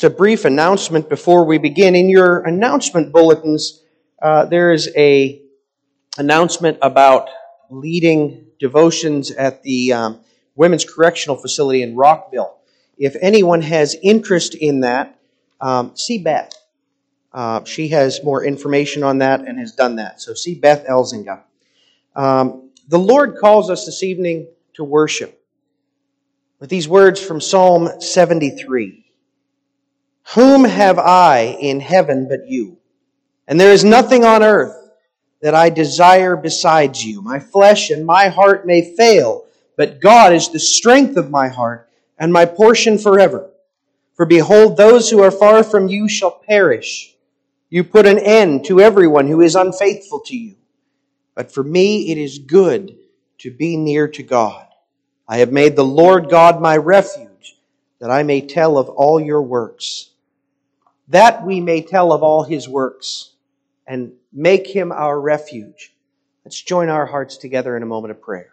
Just a brief announcement before we begin. In your announcement bulletins, uh, there is a announcement about leading devotions at the um, Women's Correctional Facility in Rockville. If anyone has interest in that, um, see Beth. Uh, she has more information on that and has done that. So see Beth Elzinga. Um, the Lord calls us this evening to worship with these words from Psalm 73. Whom have I in heaven but you? And there is nothing on earth that I desire besides you. My flesh and my heart may fail, but God is the strength of my heart and my portion forever. For behold, those who are far from you shall perish. You put an end to everyone who is unfaithful to you. But for me it is good to be near to God. I have made the Lord God my refuge, that I may tell of all your works. That we may tell of all his works and make him our refuge. Let's join our hearts together in a moment of prayer.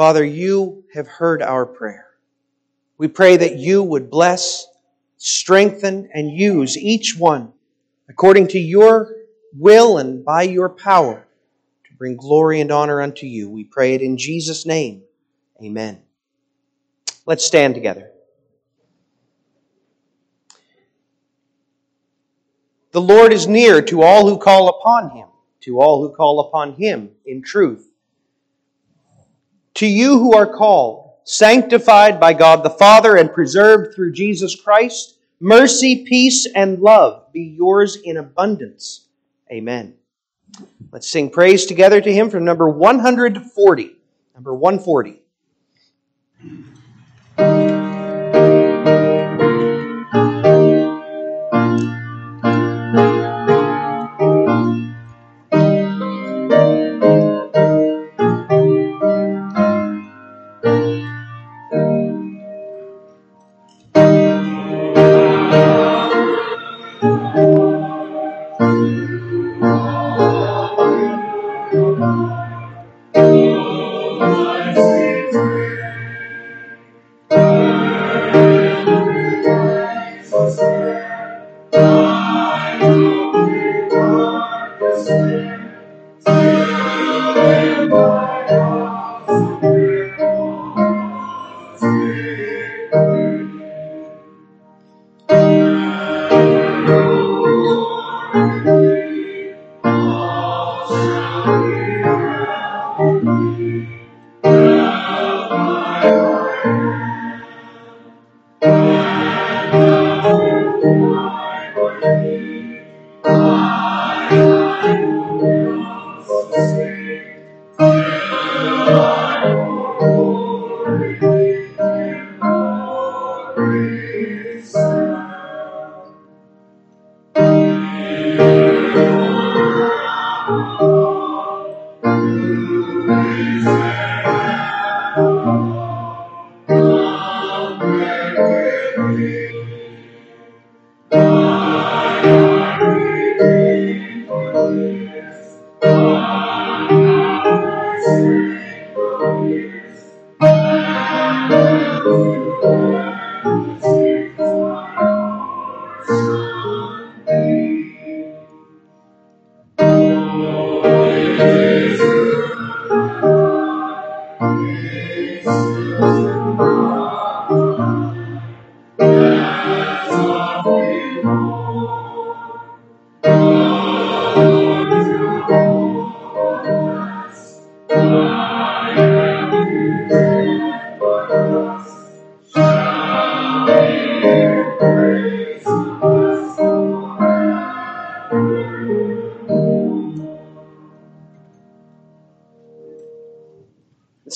Father, you have heard our prayer. We pray that you would bless, strengthen, and use each one according to your will and by your power to bring glory and honor unto you. We pray it in Jesus' name. Amen. Let's stand together. The Lord is near to all who call upon him, to all who call upon him in truth. To you who are called, sanctified by God the Father, and preserved through Jesus Christ, mercy, peace, and love be yours in abundance. Amen. Let's sing praise together to Him from number 140. Number 140.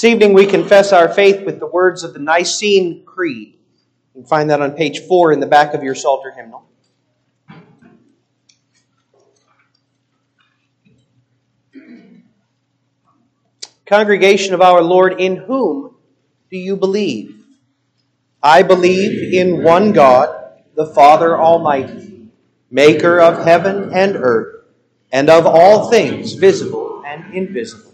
Evening we confess our faith with the words of the Nicene Creed. You can find that on page four in the back of your Psalter hymnal. Congregation of our Lord, in whom do you believe? I believe in one God, the Father Almighty, maker of heaven and earth, and of all things visible and invisible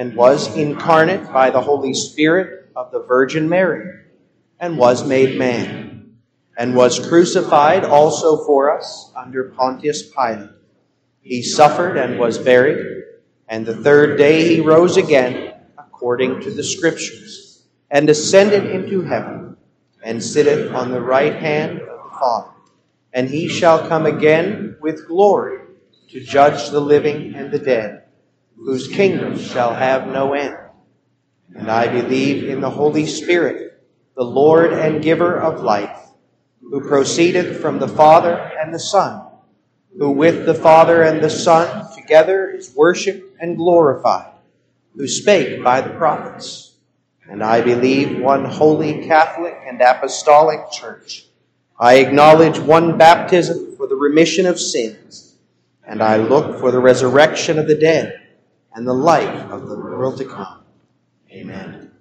and was incarnate by the Holy Spirit of the Virgin Mary, and was made man, and was crucified also for us under Pontius Pilate. He suffered and was buried, and the third day he rose again, according to the Scriptures, and ascended into heaven, and sitteth on the right hand of the Father. And he shall come again with glory to judge the living and the dead whose kingdom shall have no end. And I believe in the Holy Spirit, the Lord and giver of life, who proceedeth from the Father and the Son, who with the Father and the Son together is worshipped and glorified, who spake by the prophets. And I believe one holy Catholic and apostolic church. I acknowledge one baptism for the remission of sins, and I look for the resurrection of the dead and the life of the world to come. Amen.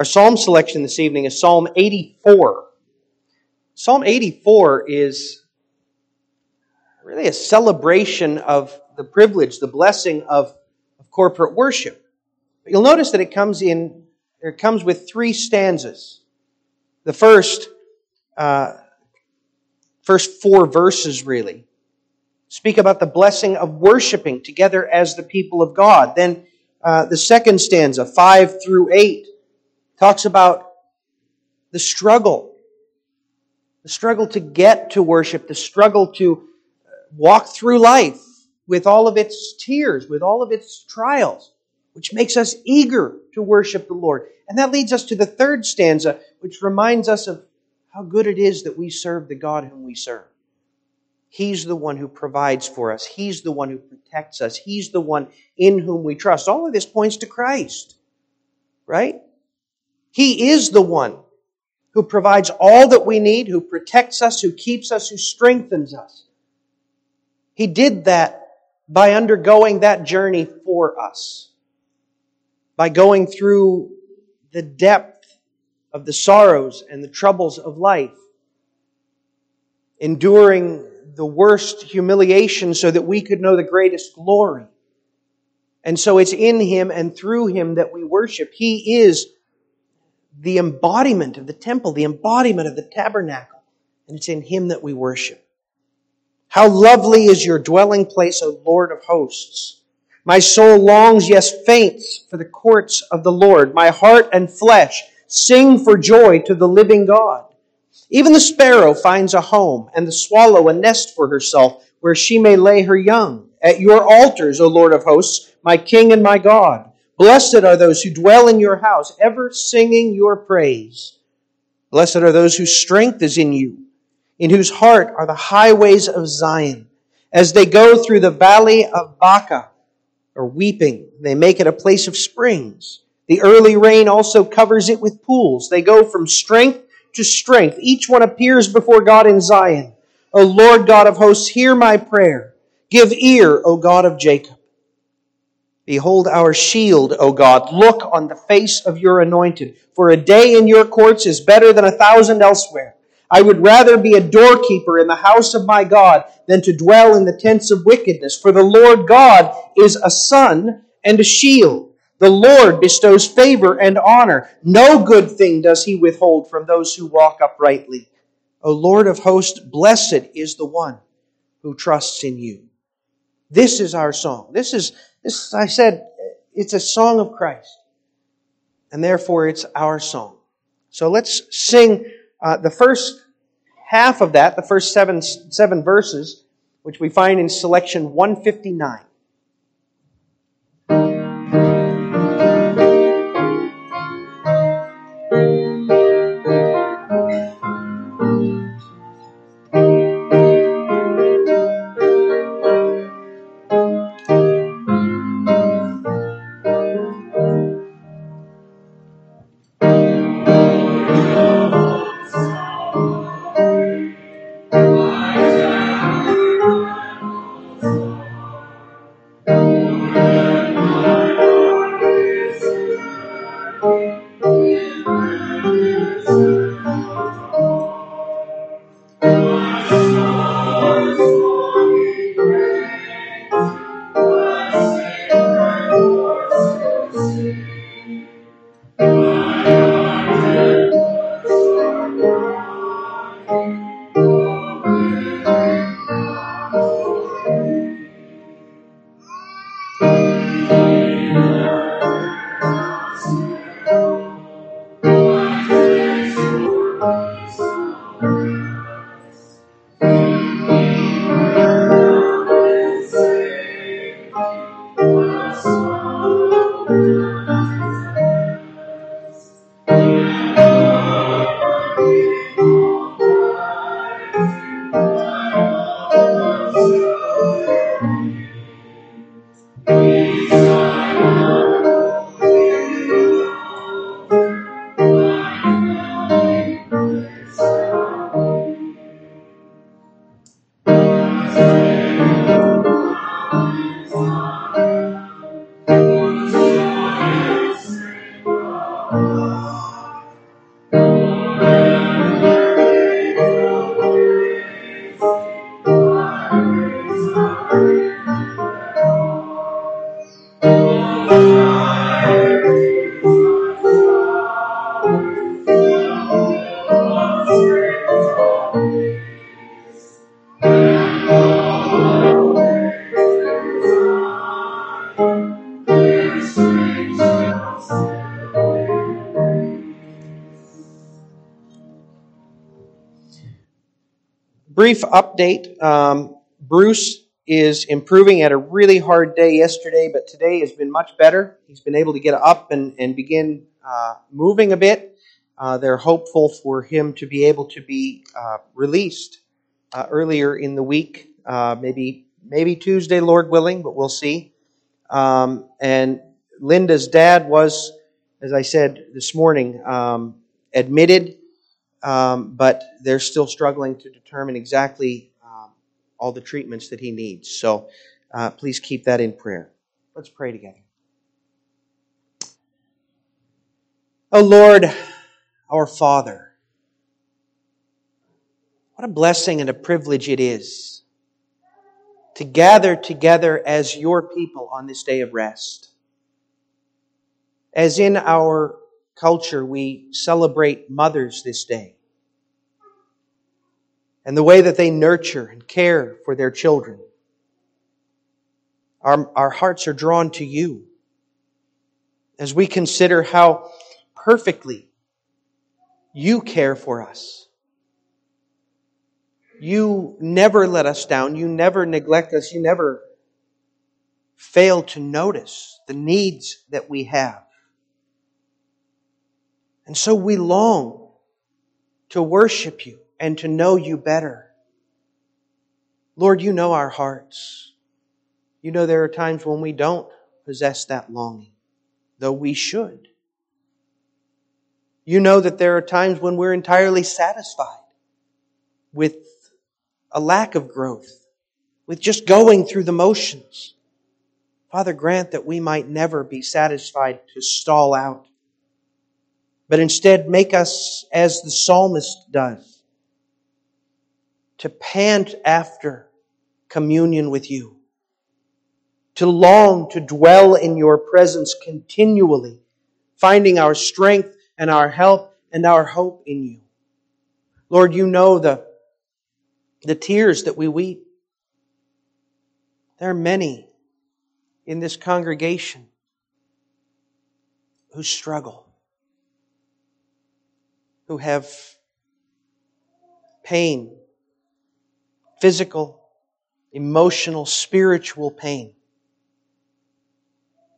Our psalm selection this evening is Psalm 84. Psalm 84 is really a celebration of the privilege, the blessing of, of corporate worship. But you'll notice that it comes in, it comes with three stanzas. The first, uh, first four verses really speak about the blessing of worshiping together as the people of God. Then uh, the second stanza, five through eight, talks about the struggle, the struggle to get to worship, the struggle to uh, walk through life with all of its tears, with all of its trials, which makes us eager to worship the Lord. And that leads us to the third stanza, which reminds us of how good it is that we serve the God whom we serve. He's the one who provides for us. He's the one who protects us. He's the one in whom we trust. All of this points to Christ, right? He is the one who provides all that we need, who protects us, who keeps us, who strengthens us. He did that by undergoing that journey for us, by going through the depth of the sorrows and the troubles of life, enduring the worst humiliation so that we could know the greatest glory. And so it's in Him and through Him that we worship. He is the embodiment of the temple, the embodiment of the tabernacle. And it's in Him that we worship. How lovely is your dwelling place, O Lord of hosts. My soul longs, yes, faints for the courts of the Lord. My heart and flesh sing for joy to the living God. Even the sparrow finds a home, and the swallow a nest for herself, where she may lay her young. At your altars, O Lord of hosts, my King and my God. Blessed are those who dwell in your house, ever singing your praise. Blessed are those whose strength is in you, in whose heart are the highways of Zion. As they go through the valley of Baca, or weeping. They make it a place of springs. The early rain also covers it with pools. They go from strength to strength. Each one appears before God in Zion. O Lord God of hosts, hear my prayer. Give ear, O God of Jacob. Behold our shield, O God. Look on the face of your anointed. For a day in your courts is better than a thousand elsewhere. I would rather be a doorkeeper in the house of my God than to dwell in the tents of wickedness. For the Lord God is a sun and a shield. The Lord bestows favor and honor. No good thing does he withhold from those who walk uprightly. O Lord of hosts, blessed is the one who trusts in you. This is our song. This is, this, I said, it's a song of Christ. And therefore it's our song. So let's sing uh, the first half of that, the first seven, seven verses, which we find in selection 159. Brief update. Um, Bruce is improving at a really hard day yesterday, but today has been much better. He's been able to get up and, and begin uh, moving a bit. Uh, they're hopeful for him to be able to be uh, released uh, earlier in the week, uh, maybe maybe Tuesday, Lord willing, but we'll see. Um, and Linda's dad was, as I said this morning, um, admitted um, but they're still struggling to determine exactly um, all the treatments that he needs. So uh, please keep that in prayer. Let's pray together. Oh Lord, our Father, what a blessing and a privilege it is to gather together as your people on this day of rest. As in our culture, we celebrate mothers this day and the way that they nurture and care for their children. Our, our hearts are drawn to you as we consider how perfectly you care for us. You never let us down. You never neglect us. You never fail to notice the needs that we have. And so we long to worship you and to know you better. Lord, you know our hearts. You know there are times when we don't possess that longing, though we should. You know that there are times when we're entirely satisfied with a lack of growth, with just going through the motions. Father, grant that we might never be satisfied to stall out, but instead make us as the psalmist does, to pant after communion with you, to long to dwell in your presence continually, finding our strength and our help and our hope in you. Lord, you know the, the tears that we weep. There are many in this congregation who struggle, who have pain, physical, emotional, spiritual pain.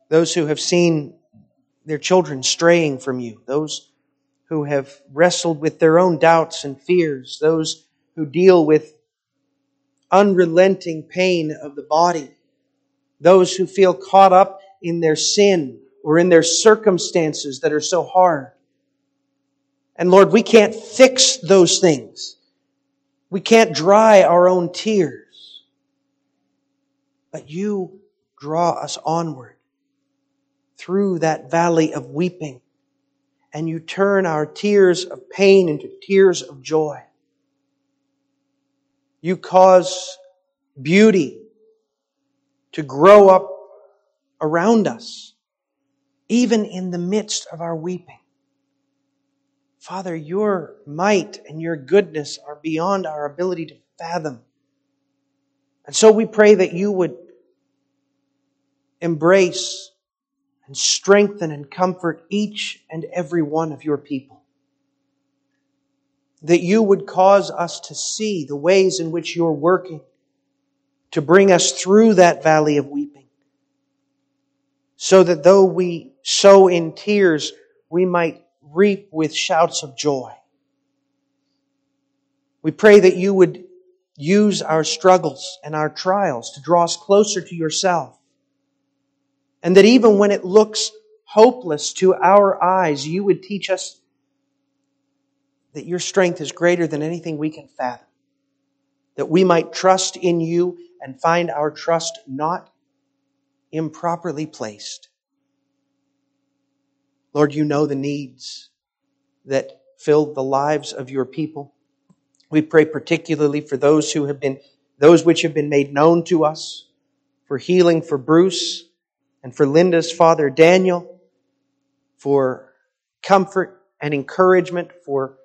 Those who have seen their children straying from you, those who have wrestled with their own doubts and fears, those who deal with unrelenting pain of the body those who feel caught up in their sin or in their circumstances that are so hard. And Lord, we can't fix those things. We can't dry our own tears. But you draw us onward through that valley of weeping and you turn our tears of pain into tears of joy. You cause beauty to grow up around us, even in the midst of our weeping. Father, your might and your goodness are beyond our ability to fathom. And so we pray that you would embrace and strengthen and comfort each and every one of your people. That you would cause us to see the ways in which you're working to bring us through that valley of weeping. So that though we sow in tears, we might reap with shouts of joy. We pray that you would use our struggles and our trials to draw us closer to yourself. And that even when it looks hopeless to our eyes, you would teach us that your strength is greater than anything we can fathom. That we might trust in you and find our trust not improperly placed. Lord, you know the needs that fill the lives of your people. We pray particularly for those who have been, those which have been made known to us, for healing for Bruce and for Linda's father Daniel, for comfort and encouragement for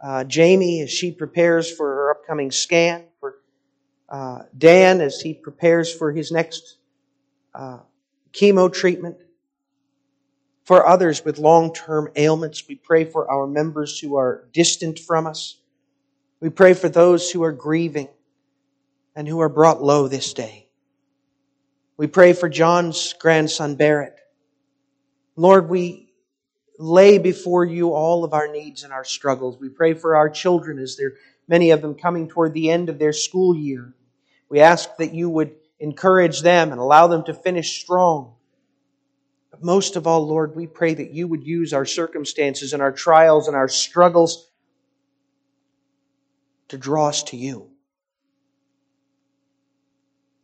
uh, Jamie as she prepares for her upcoming scan, for uh, Dan as he prepares for his next uh, chemo treatment. For others with long term ailments, we pray for our members who are distant from us. We pray for those who are grieving and who are brought low this day. We pray for John's grandson Barrett. Lord, we lay before you all of our needs and our struggles. We pray for our children as they're many of them coming toward the end of their school year. We ask that you would encourage them and allow them to finish strong. But most of all, Lord, we pray that you would use our circumstances and our trials and our struggles to draw us to you.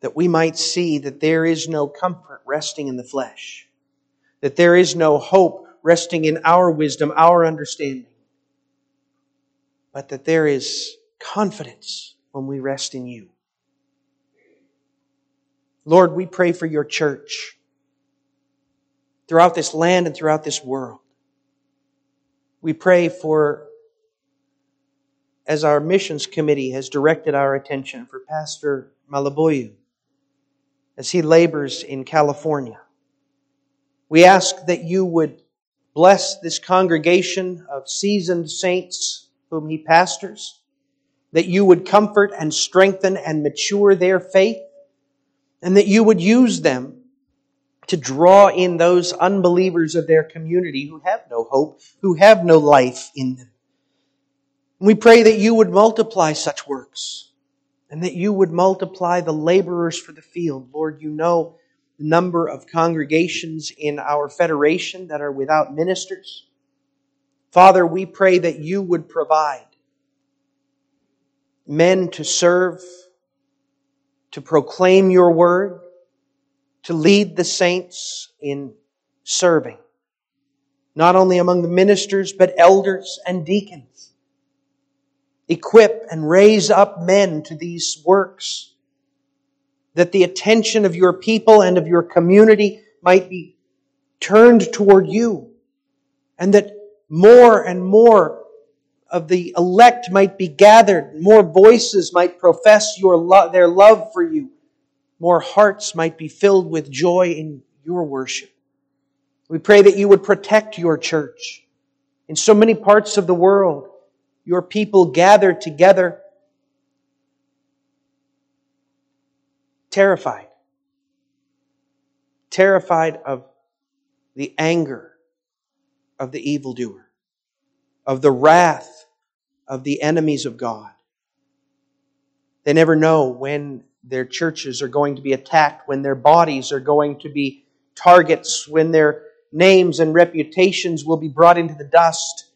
That we might see that there is no comfort resting in the flesh, that there is no hope resting in our wisdom, our understanding, but that there is confidence when we rest in you. Lord, we pray for your church throughout this land and throughout this world. We pray for, as our missions committee has directed our attention, for Pastor Malaboyu as he labors in California. We ask that you would bless this congregation of seasoned saints whom he pastors, that you would comfort and strengthen and mature their faith, and that you would use them to draw in those unbelievers of their community who have no hope, who have no life in them. We pray that you would multiply such works and that you would multiply the laborers for the field. Lord, you know the number of congregations in our federation that are without ministers. Father, we pray that you would provide men to serve, to proclaim your word, to lead the saints in serving, not only among the ministers, but elders and deacons. Equip and raise up men to these works that the attention of your people and of your community might be turned toward you, and that more and more of the elect might be gathered, more voices might profess your lo- their love for you, more hearts might be filled with joy in your worship. We pray that you would protect your church. In so many parts of the world, your people gather together terrified. Terrified of the anger of the evildoer, of the wrath of the enemies of God. They never know when their churches are going to be attacked, when their bodies are going to be targets, when their names and reputations will be brought into the dust.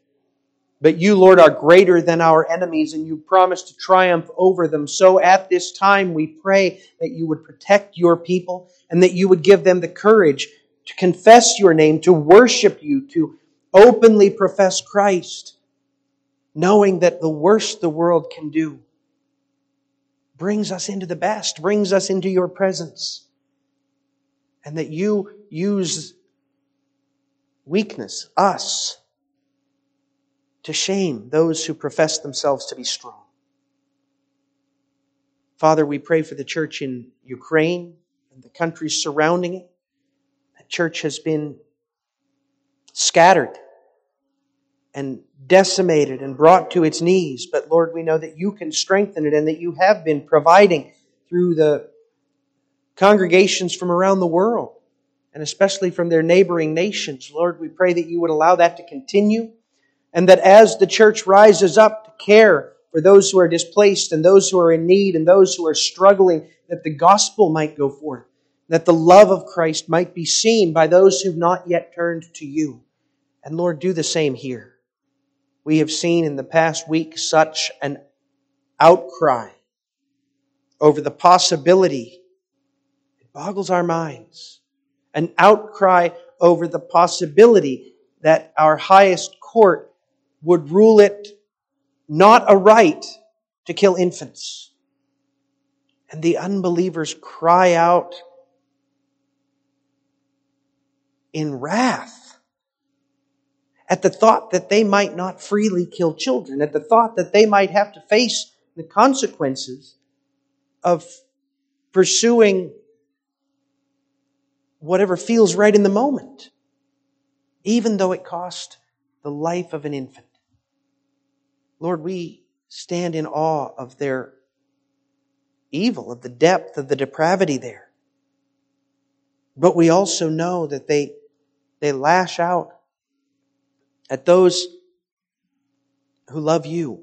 But you, Lord, are greater than our enemies, and you promise to triumph over them. So at this time, we pray that you would protect your people and that you would give them the courage to confess your name, to worship you, to openly profess Christ, knowing that the worst the world can do brings us into the best, brings us into your presence, and that you use weakness, us, to shame those who profess themselves to be strong. Father, we pray for the church in Ukraine and the countries surrounding it. That church has been scattered and decimated and brought to its knees. But Lord, we know that you can strengthen it and that you have been providing through the congregations from around the world and especially from their neighboring nations. Lord, we pray that you would allow that to continue and that as the church rises up to care for those who are displaced and those who are in need and those who are struggling, that the gospel might go forth, that the love of Christ might be seen by those who've not yet turned to you. And Lord, do the same here. We have seen in the past week such an outcry over the possibility, it boggles our minds, an outcry over the possibility that our highest court would rule it not a right to kill infants. And the unbelievers cry out in wrath at the thought that they might not freely kill children, at the thought that they might have to face the consequences of pursuing whatever feels right in the moment, even though it cost the life of an infant. Lord, we stand in awe of their evil, of the depth of the depravity there. But we also know that they, they lash out at those who love you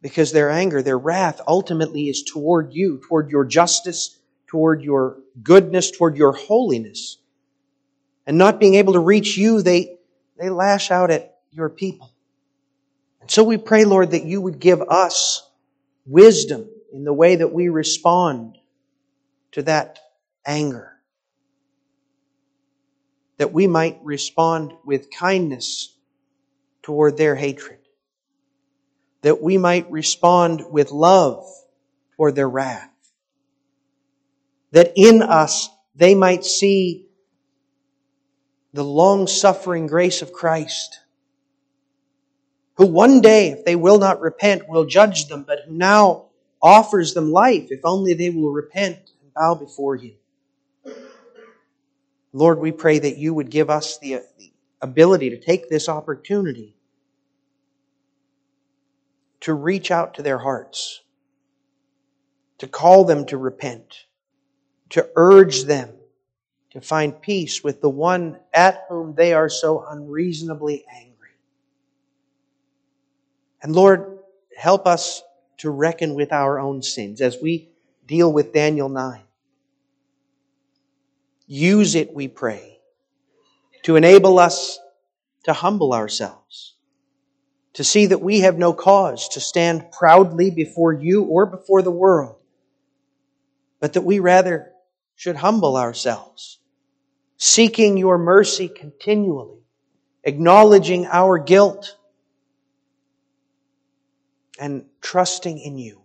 because their anger, their wrath ultimately is toward you, toward your justice, toward your goodness, toward your holiness. And not being able to reach you, they, they lash out at your people. And so we pray, Lord, that you would give us wisdom in the way that we respond to that anger. That we might respond with kindness toward their hatred. That we might respond with love toward their wrath. That in us they might see the long suffering grace of Christ who one day, if they will not repent, will judge them, but who now offers them life if only they will repent and bow before Him. Lord, we pray that you would give us the, ability to take this opportunity to reach out to their hearts, to call them to repent, to urge them to find peace with the one at whom they are so unreasonably angry. And Lord, help us to reckon with our own sins as we deal with Daniel 9. Use it, we pray, to enable us to humble ourselves, to see that we have no cause to stand proudly before you or before the world, but that we rather should humble ourselves, seeking your mercy continually, acknowledging our guilt, and trusting in you.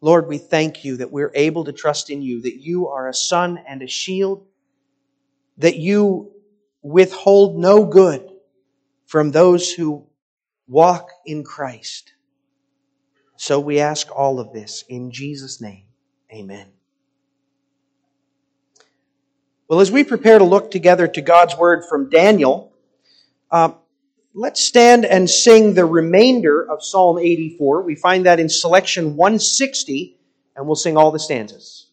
Lord, we thank you that we're able to trust in you, that you are a sun and a shield, that you withhold no good from those who walk in Christ. So we ask all of this in Jesus' name. Amen. Well, as we prepare to look together to God's Word from Daniel, uh, let's stand and sing the remainder of Psalm 84. We find that in selection 160, and we'll sing all the stanzas.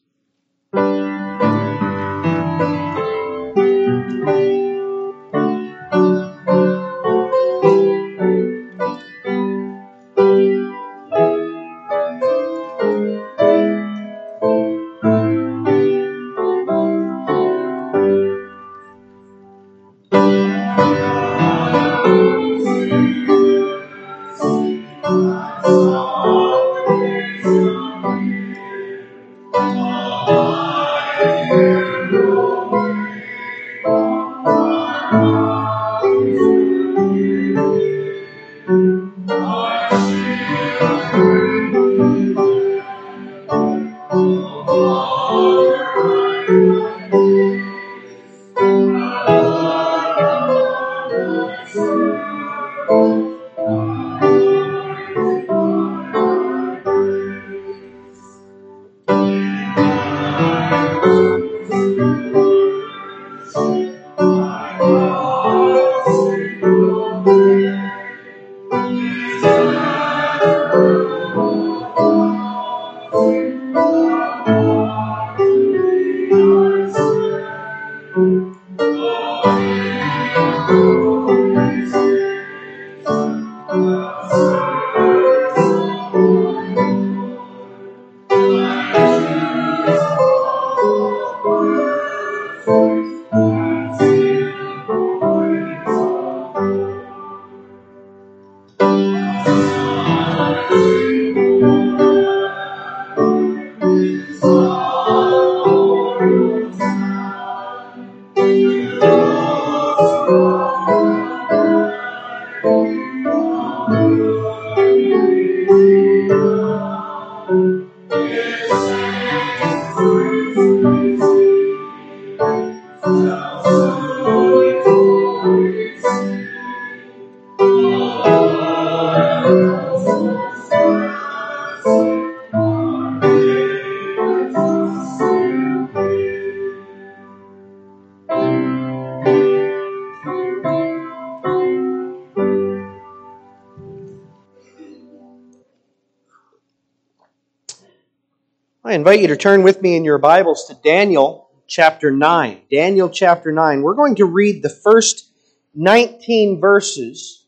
Invite you to turn with me in your Bibles to Daniel chapter 9. Daniel chapter 9. We're going to read the first 19 verses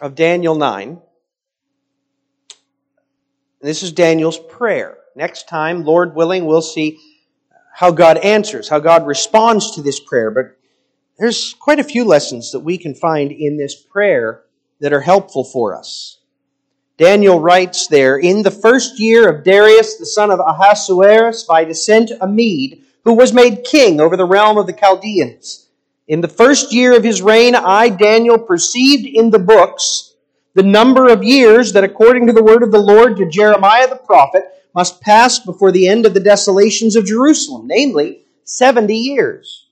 of Daniel 9. This is Daniel's prayer. Next time, Lord willing, we'll see how God answers, how God responds to this prayer. But there's quite a few lessons that we can find in this prayer that are helpful for us. Daniel writes there, In the first year of Darius, the son of Ahasuerus, by descent a Mede, who was made king over the realm of the Chaldeans. In the first year of his reign, I, Daniel, perceived in the books the number of years that, according to the word of the Lord to Jeremiah the prophet, must pass before the end of the desolations of Jerusalem, namely, 70 years.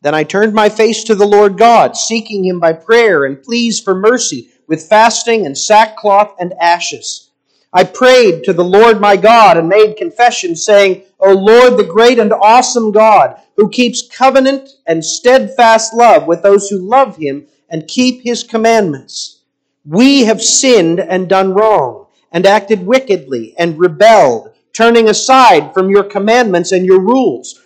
Then I turned my face to the Lord God, seeking him by prayer and pleas for mercy with fasting and sackcloth and ashes. I prayed to the Lord my God and made confession, saying, O Lord, the great and awesome God, who keeps covenant and steadfast love with those who love him and keep his commandments. We have sinned and done wrong, and acted wickedly, and rebelled, turning aside from your commandments and your rules.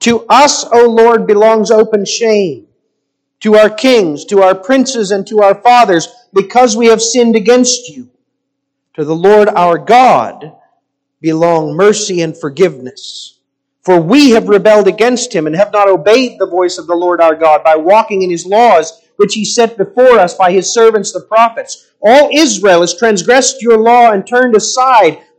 To us, O Lord, belongs open shame, to our kings, to our princes, and to our fathers, because we have sinned against you. To the Lord our God belong mercy and forgiveness for we have rebelled against him and have not obeyed the voice of the Lord our God by walking in his laws, which he set before us by his servants the prophets. All Israel has transgressed your law and turned aside,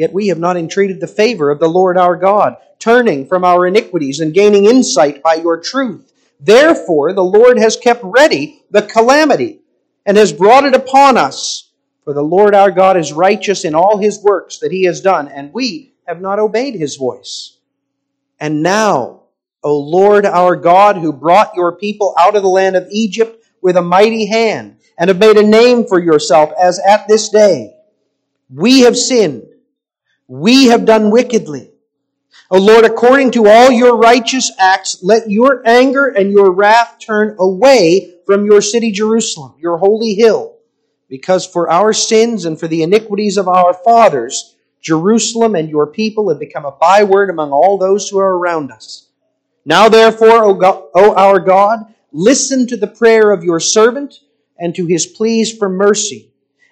Yet we have not entreated the favor of the Lord our God, turning from our iniquities and gaining insight by your truth. Therefore, the Lord has kept ready the calamity and has brought it upon us. For the Lord our God is righteous in all his works that he has done, and we have not obeyed his voice. And now, O Lord our God, who brought your people out of the land of Egypt with a mighty hand, and have made a name for yourself as at this day, we have sinned. We have done wickedly. O Lord, according to all your righteous acts, let your anger and your wrath turn away from your city Jerusalem, your holy hill, because for our sins and for the iniquities of our fathers, Jerusalem and your people have become a byword among all those who are around us. Now, therefore, O, God, o our God, listen to the prayer of your servant and to his pleas for mercy.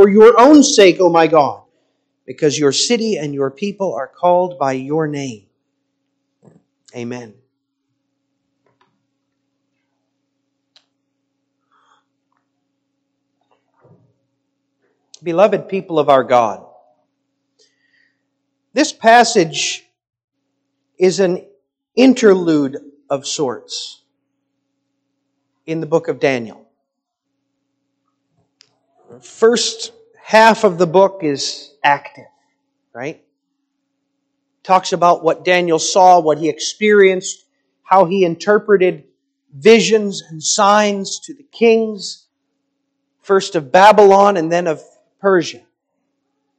for your own sake, O my God, because your city and your people are called by your name. Amen. Beloved people of our God, this passage is an interlude of sorts in the book of Daniel. First half of the book is active, right? Talks about what Daniel saw, what he experienced, how he interpreted visions and signs to the kings, first of Babylon and then of Persia.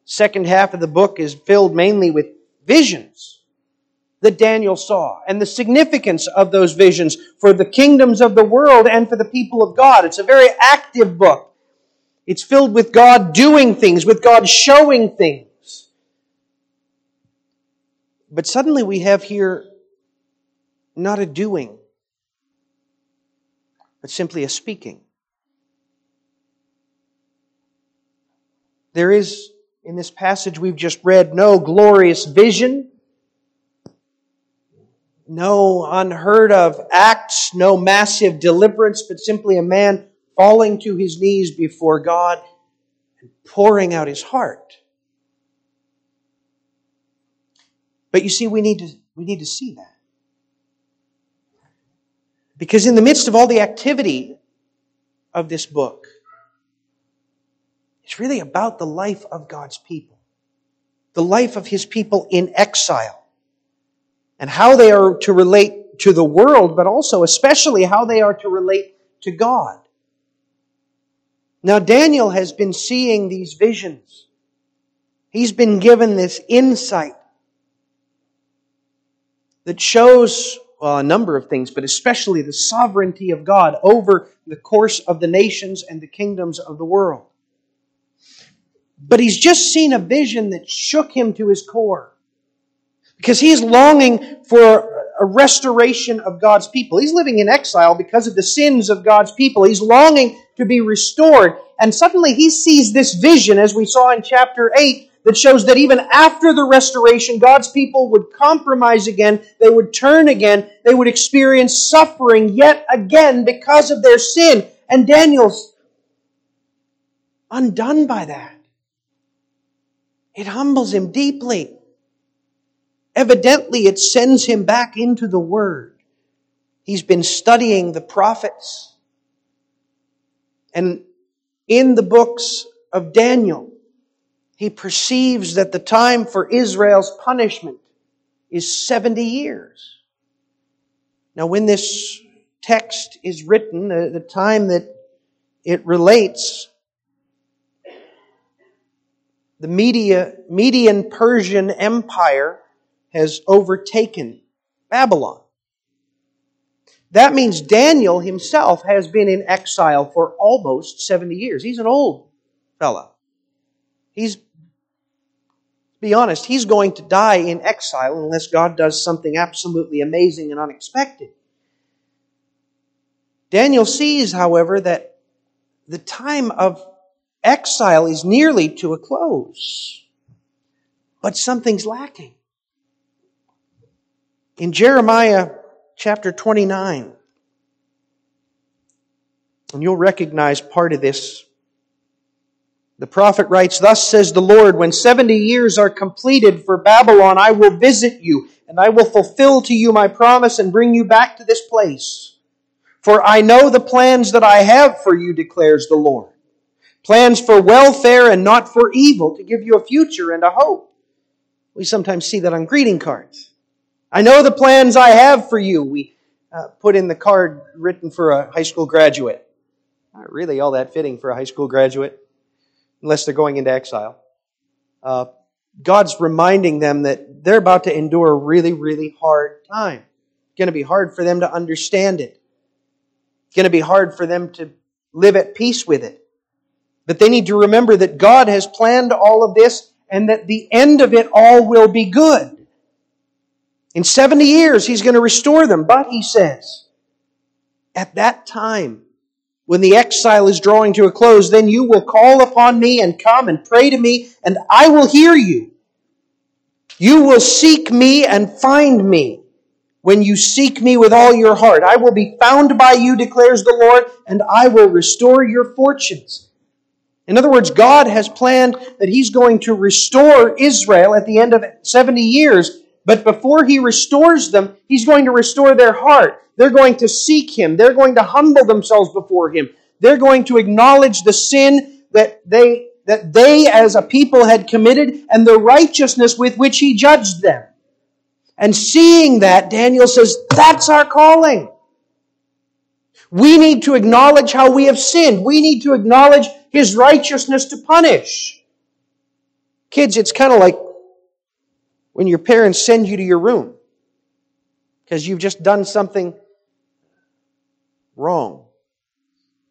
Second half of the book is filled mainly with visions that Daniel saw and the significance of those visions for the kingdoms of the world and for the people of God. It's a very active book. It's filled with God doing things, with God showing things. But suddenly we have here not a doing, but simply a speaking. There is, in this passage we've just read, no glorious vision, no unheard of acts, no massive deliverance, but simply a man falling to his knees before God and pouring out his heart. But you see, we need to, we need to see that. Because in the midst of all the activity of this book, it's really about the life of God's people, the life of His people in exile, and how they are to relate to the world, but also, especially, how they are to relate to God. Now, Daniel has been seeing these visions. He's been given this insight that shows well, a number of things, but especially the sovereignty of God over the course of the nations and the kingdoms of the world. But he's just seen a vision that shook him to his core. Because he is longing for a restoration of God's people. He's living in exile because of the sins of God's people. He's longing to be restored. And suddenly he sees this vision, as we saw in chapter 8, that shows that even after the restoration, God's people would compromise again, they would turn again, they would experience suffering yet again because of their sin. And Daniel's undone by that. It humbles him deeply. Evidently, it sends him back into the Word. He's been studying the prophets. And in the books of Daniel, he perceives that the time for Israel's punishment is 70 years. Now, when this text is written, the, time that it relates, the Media, Median Persian Empire has overtaken Babylon. That means Daniel himself has been in exile for almost 70 years. He's an old fella. He's, be honest, he's going to die in exile unless God does something absolutely amazing and unexpected. Daniel sees, however, that the time of exile is nearly to a close. But something's lacking. In Jeremiah chapter 29, and you'll recognize part of this. The prophet writes, Thus says the Lord, when 70 years are completed for Babylon, I will visit you, and I will fulfill to you my promise and bring you back to this place. For I know the plans that I have for you, declares the Lord. Plans for welfare and not for evil, to give you a future and a hope. We sometimes see that on greeting cards. I know the plans I have for you. We uh, put in the card written for a high school graduate. Not really all that fitting for a high school graduate, unless they're going into exile. Uh, God's reminding them that they're about to endure a really, really hard time. It's going to be hard for them to understand it. It's going to be hard for them to live at peace with it. But they need to remember that God has planned all of this and that the end of it all will be good. In 70 years, he's going to restore them. But, he says, at that time, when the exile is drawing to a close, then you will call upon me and come and pray to me, and I will hear you. You will seek me and find me when you seek me with all your heart. I will be found by you, declares the Lord, and I will restore your fortunes. In other words, God has planned that He's going to restore Israel at the end of 70 years but before he restores them, he's going to restore their heart. They're going to seek him. They're going to humble themselves before him. They're going to acknowledge the sin that they, that they as a people had committed and the righteousness with which he judged them. And seeing that, Daniel says, that's our calling. We need to acknowledge how we have sinned. We need to acknowledge his righteousness to punish. Kids, it's kind of like when your parents send you to your room because you've just done something wrong.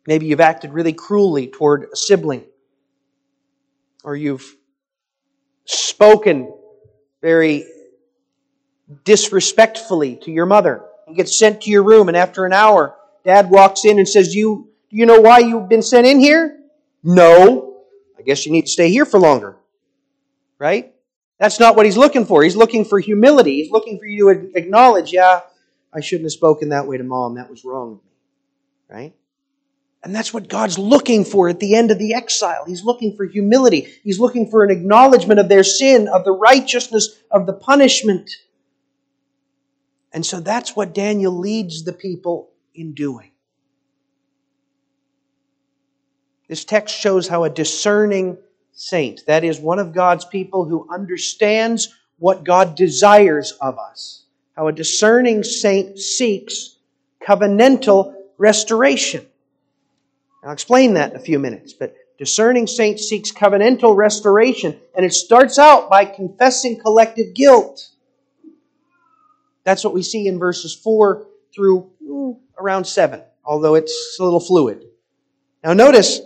Maybe you've acted really cruelly toward a sibling, or you've spoken very disrespectfully to your mother. You get sent to your room, and after an hour, dad walks in and says, you, Do you know why you've been sent in here? No. I guess you need to stay here for longer. Right? That's not what he's looking for. He's looking for humility. He's looking for you to acknowledge, yeah, I shouldn't have spoken that way to mom. That was wrong. Right? And that's what God's looking for at the end of the exile. He's looking for humility. He's looking for an acknowledgement of their sin, of the righteousness of the punishment. And so that's what Daniel leads the people in doing. This text shows how a discerning saint. That is one of God's people who understands what God desires of us. How a discerning saint seeks covenantal restoration. I'll explain that in a few minutes, but discerning saint seeks covenantal restoration, and it starts out by confessing collective guilt. That's what we see in verses 4 through around 7, although it's a little fluid. Now notice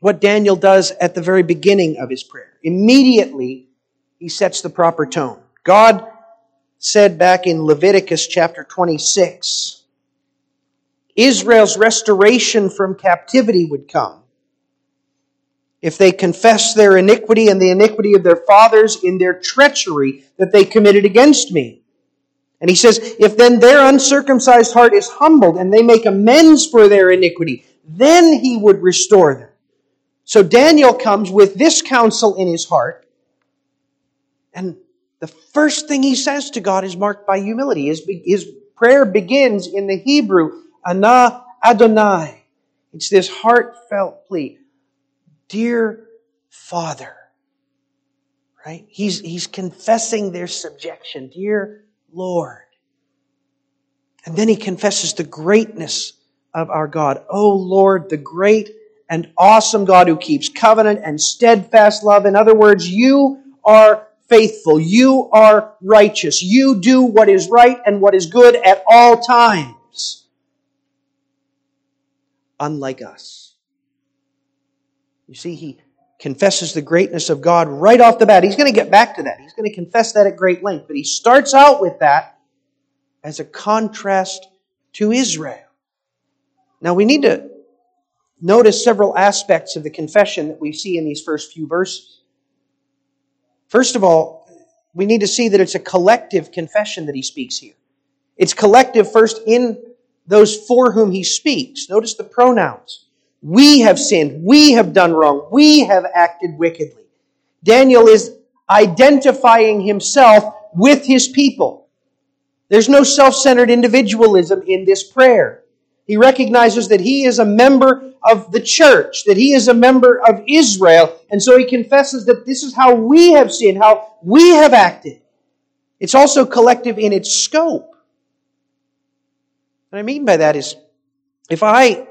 what Daniel does at the very beginning of his prayer. Immediately, he sets the proper tone. God said back in Leviticus chapter 26. Israel's restoration from captivity would come if they confess their iniquity and the iniquity of their fathers in their treachery that they committed against me. And he says, if then their uncircumcised heart is humbled and they make amends for their iniquity, then he would restore them. So Daniel comes with this counsel in his heart, and the first thing he says to God is marked by humility. His, his prayer begins in the Hebrew, Ana Adonai. It's this heartfelt plea. Dear Father, right? He's, he's confessing their subjection. Dear Lord. And then he confesses the greatness of our God. Oh Lord, the great and awesome God who keeps covenant and steadfast love. In other words, you are faithful. You are righteous. You do what is right and what is good at all times. Unlike us. You see, he confesses the greatness of God right off the bat. He's going to get back to that. He's going to confess that at great length. But he starts out with that as a contrast to Israel. Now we need to notice several aspects of the confession that we see in these first few verses. First of all, we need to see that it's a collective confession that he speaks here. It's collective first in those for whom he speaks. Notice the pronouns. We have sinned. We have done wrong. We have acted wickedly. Daniel is identifying himself with his people. There's no self-centered individualism in this prayer. He recognizes that he is a member of the church, that he is a member of Israel, and so he confesses that this is how we have sinned, how we have acted. It's also collective in its scope. What I mean by that is, if I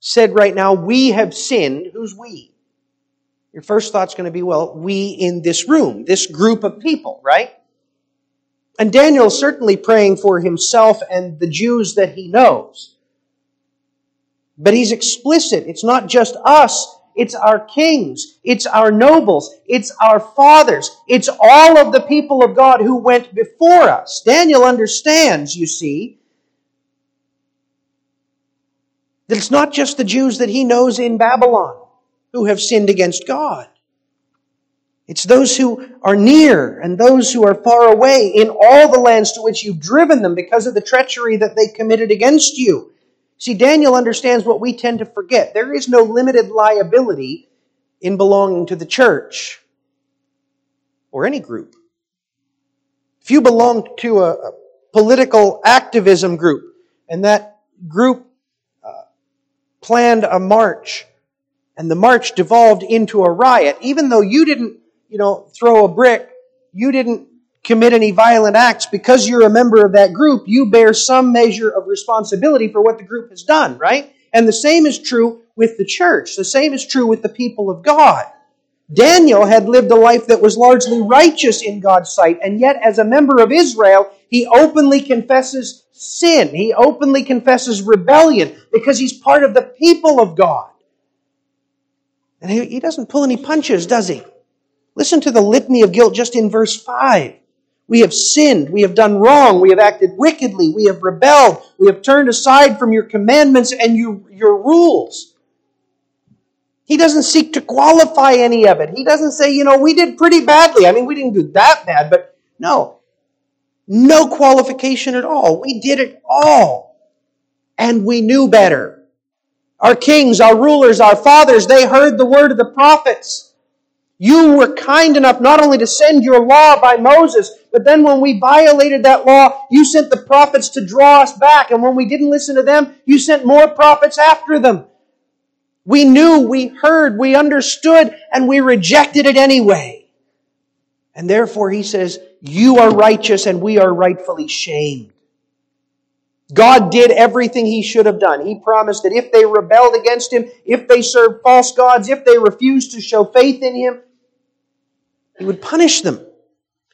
said right now, we have sinned, who's we? Your first thought's going to be, well, we in this room, this group of people, right? And Daniel's certainly praying for himself and the Jews that he knows. But he's explicit. It's not just us. It's our kings. It's our nobles. It's our fathers. It's all of the people of God who went before us. Daniel understands, you see, that it's not just the Jews that he knows in Babylon who have sinned against God. It's those who are near and those who are far away in all the lands to which you've driven them because of the treachery that they committed against you. See, Daniel understands what we tend to forget. There is no limited liability in belonging to the church or any group. If you belong to a, political activism group and that group uh, planned a march and the march devolved into a riot, even though you didn't, you know, throw a brick, you didn't commit any violent acts, because you're a member of that group, you bear some measure of responsibility for what the group has done, right? And the same is true with the church. The same is true with the people of God. Daniel had lived a life that was largely righteous in God's sight, and yet as a member of Israel, he openly confesses sin. He openly confesses rebellion because he's part of the people of God. And he, doesn't pull any punches, does he? Listen to the litany of guilt just in verse 5. We have sinned. We have done wrong. We have acted wickedly. We have rebelled. We have turned aside from your commandments and you, your rules. He doesn't seek to qualify any of it. He doesn't say, you know, we did pretty badly. I mean, we didn't do that bad, but no. No qualification at all. We did it all. And we knew better. Our kings, our rulers, our fathers, they heard the word of the prophets. You were kind enough not only to send your law by Moses, but then when we violated that law, you sent the prophets to draw us back. And when we didn't listen to them, you sent more prophets after them. We knew, we heard, we understood, and we rejected it anyway. And therefore, he says, you are righteous and we are rightfully shamed. God did everything he should have done. He promised that if they rebelled against him, if they served false gods, if they refused to show faith in him, he would punish them.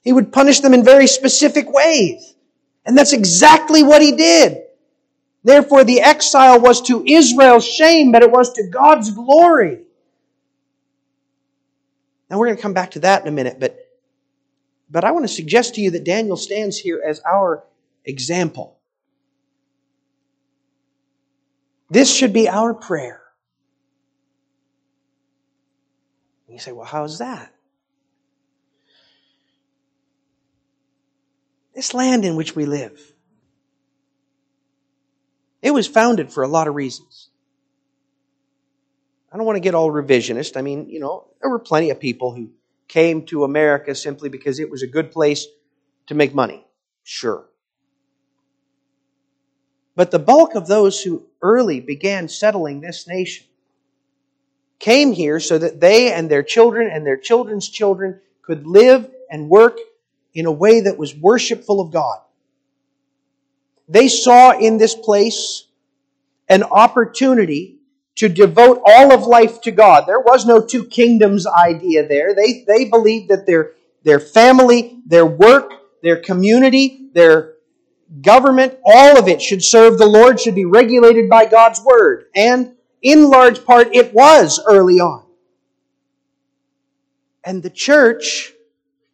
He would punish them in very specific ways. And that's exactly what he did. Therefore, the exile was to Israel's shame, but it was to God's glory. Now, we're going to come back to that in a minute, but But I want to suggest to you that Daniel stands here as our example. This should be our prayer. You say, well, how's that? This land in which we live, it was founded for a lot of reasons. I don't want to get all revisionist. I mean, you know, there were plenty of people who came to America simply because it was a good place to make money. Sure. But the bulk of those who early began settling this nation came here so that they and their children and their children's children could live and work in a way that was worshipful of God. They saw in this place an opportunity to devote all of life to God. There was no two kingdoms idea there. They, they believed that their, their family, their work, their community, their government, all of it should serve the Lord, should be regulated by God's Word. And in large part, it was early on. And the church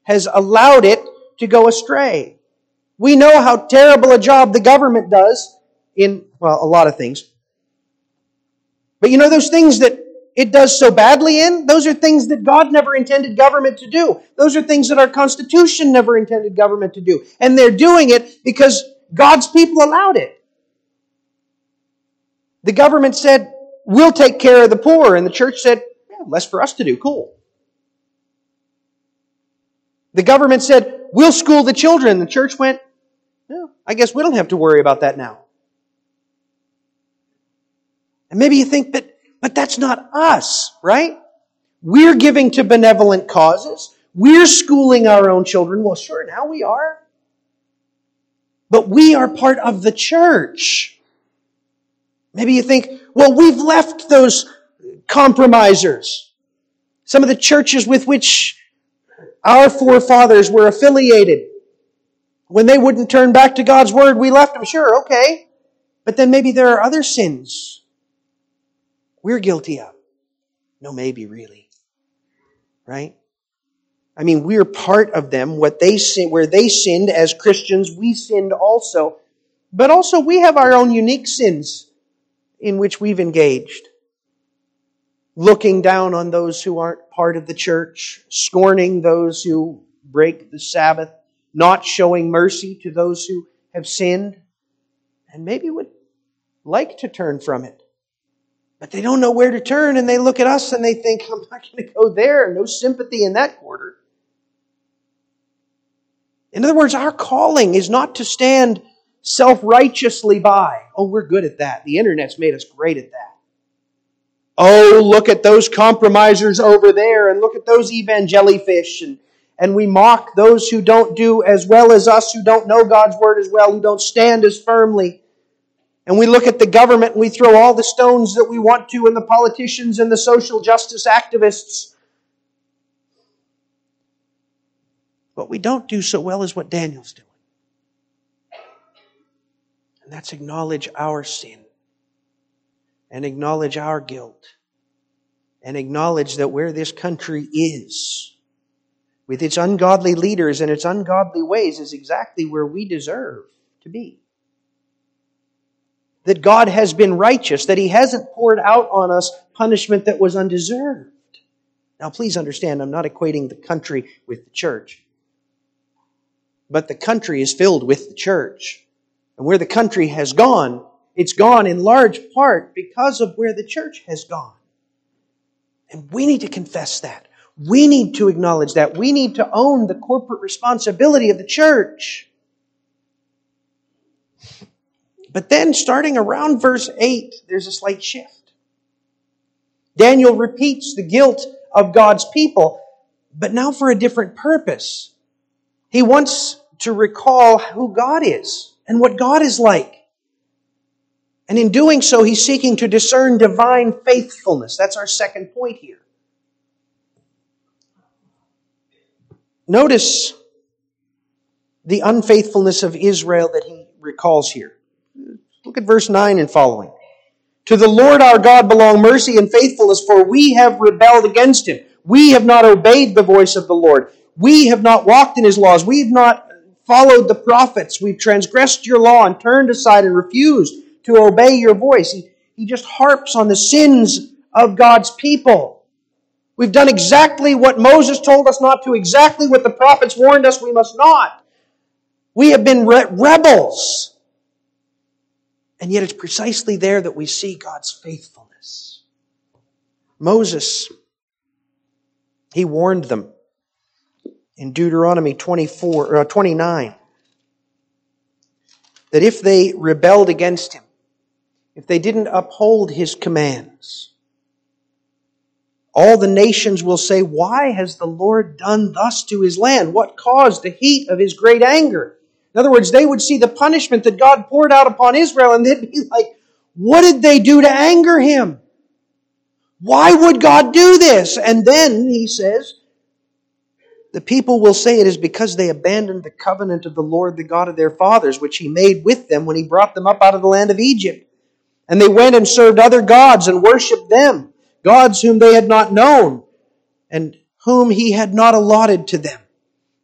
has allowed it to go astray. We know how terrible a job the government does in, well, a lot of things. But you know those things that it does so badly in? Those are things that God never intended government to do. Those are things that our Constitution never intended government to do. And they're doing it because God's people allowed it. The government said, we'll take care of the poor. And the church said, yeah, less for us to do. Cool. The government said, we'll school the children. The church went, I guess we don't have to worry about that now. And maybe you think, but, but that's not us, right? We're giving to benevolent causes. We're schooling our own children. Well, sure, now we are. But we are part of the church. Maybe you think, well, we've left those compromisers. Some of the churches with which our forefathers were affiliated. When they wouldn't turn back to God's word, we left them. Sure, okay. But then maybe there are other sins we're guilty of. No, maybe really. Right? I mean, we're part of them. What they sin, where they sinned as Christians, we sinned also. But also we have our own unique sins in which we've engaged. Looking down on those who aren't part of the church, scorning those who break the Sabbath, not showing mercy to those who have sinned, and maybe would like to turn from it. But they don't know where to turn, and they look at us and they think, I'm not going to go there. No sympathy in that quarter. In other words, our calling is not to stand self righteously by. Oh, we're good at that. The internet's made us great at that. Oh, look at those compromisers over there, and look at those evangelifish, and, and we mock those who don't do as well as us, who don't know God's word as well, who don't stand as firmly. And we look at the government and we throw all the stones that we want to and the politicians and the social justice activists. What we don't do so well is what Daniel's doing. And that's acknowledge our sin and acknowledge our guilt and acknowledge that where this country is, with its ungodly leaders and its ungodly ways, is exactly where we deserve to be that God has been righteous, that He hasn't poured out on us punishment that was undeserved. Now, please understand, I'm not equating the country with the church. But the country is filled with the church. And where the country has gone, it's gone in large part because of where the church has gone. And we need to confess that. We need to acknowledge that. We need to own the corporate responsibility of the church. But then, starting around verse 8, there's a slight shift. Daniel repeats the guilt of God's people, but now for a different purpose. He wants to recall who God is and what God is like. And in doing so, he's seeking to discern divine faithfulness. That's our second point here. Notice the unfaithfulness of Israel that he recalls here. Look at verse 9 and following. To the Lord our God belong mercy and faithfulness, for we have rebelled against him. We have not obeyed the voice of the Lord. We have not walked in his laws. We've not followed the prophets. We've transgressed your law and turned aside and refused to obey your voice. He, he just harps on the sins of God's people. We've done exactly what Moses told us not to, exactly what the prophets warned us we must not. We have been re- rebels. And yet it's precisely there that we see God's faithfulness. Moses, he warned them in Deuteronomy 24, uh, 29 that if they rebelled against him, if they didn't uphold his commands, all the nations will say, Why has the Lord done thus to his land? What caused the heat of his great anger? In other words, they would see the punishment that God poured out upon Israel and they'd be like, What did they do to anger him? Why would God do this? And then he says, the people will say it is because they abandoned the covenant of the Lord, the God of their fathers, which he made with them when he brought them up out of the land of Egypt. And they went and served other gods and worshiped them, gods whom they had not known, and whom he had not allotted to them.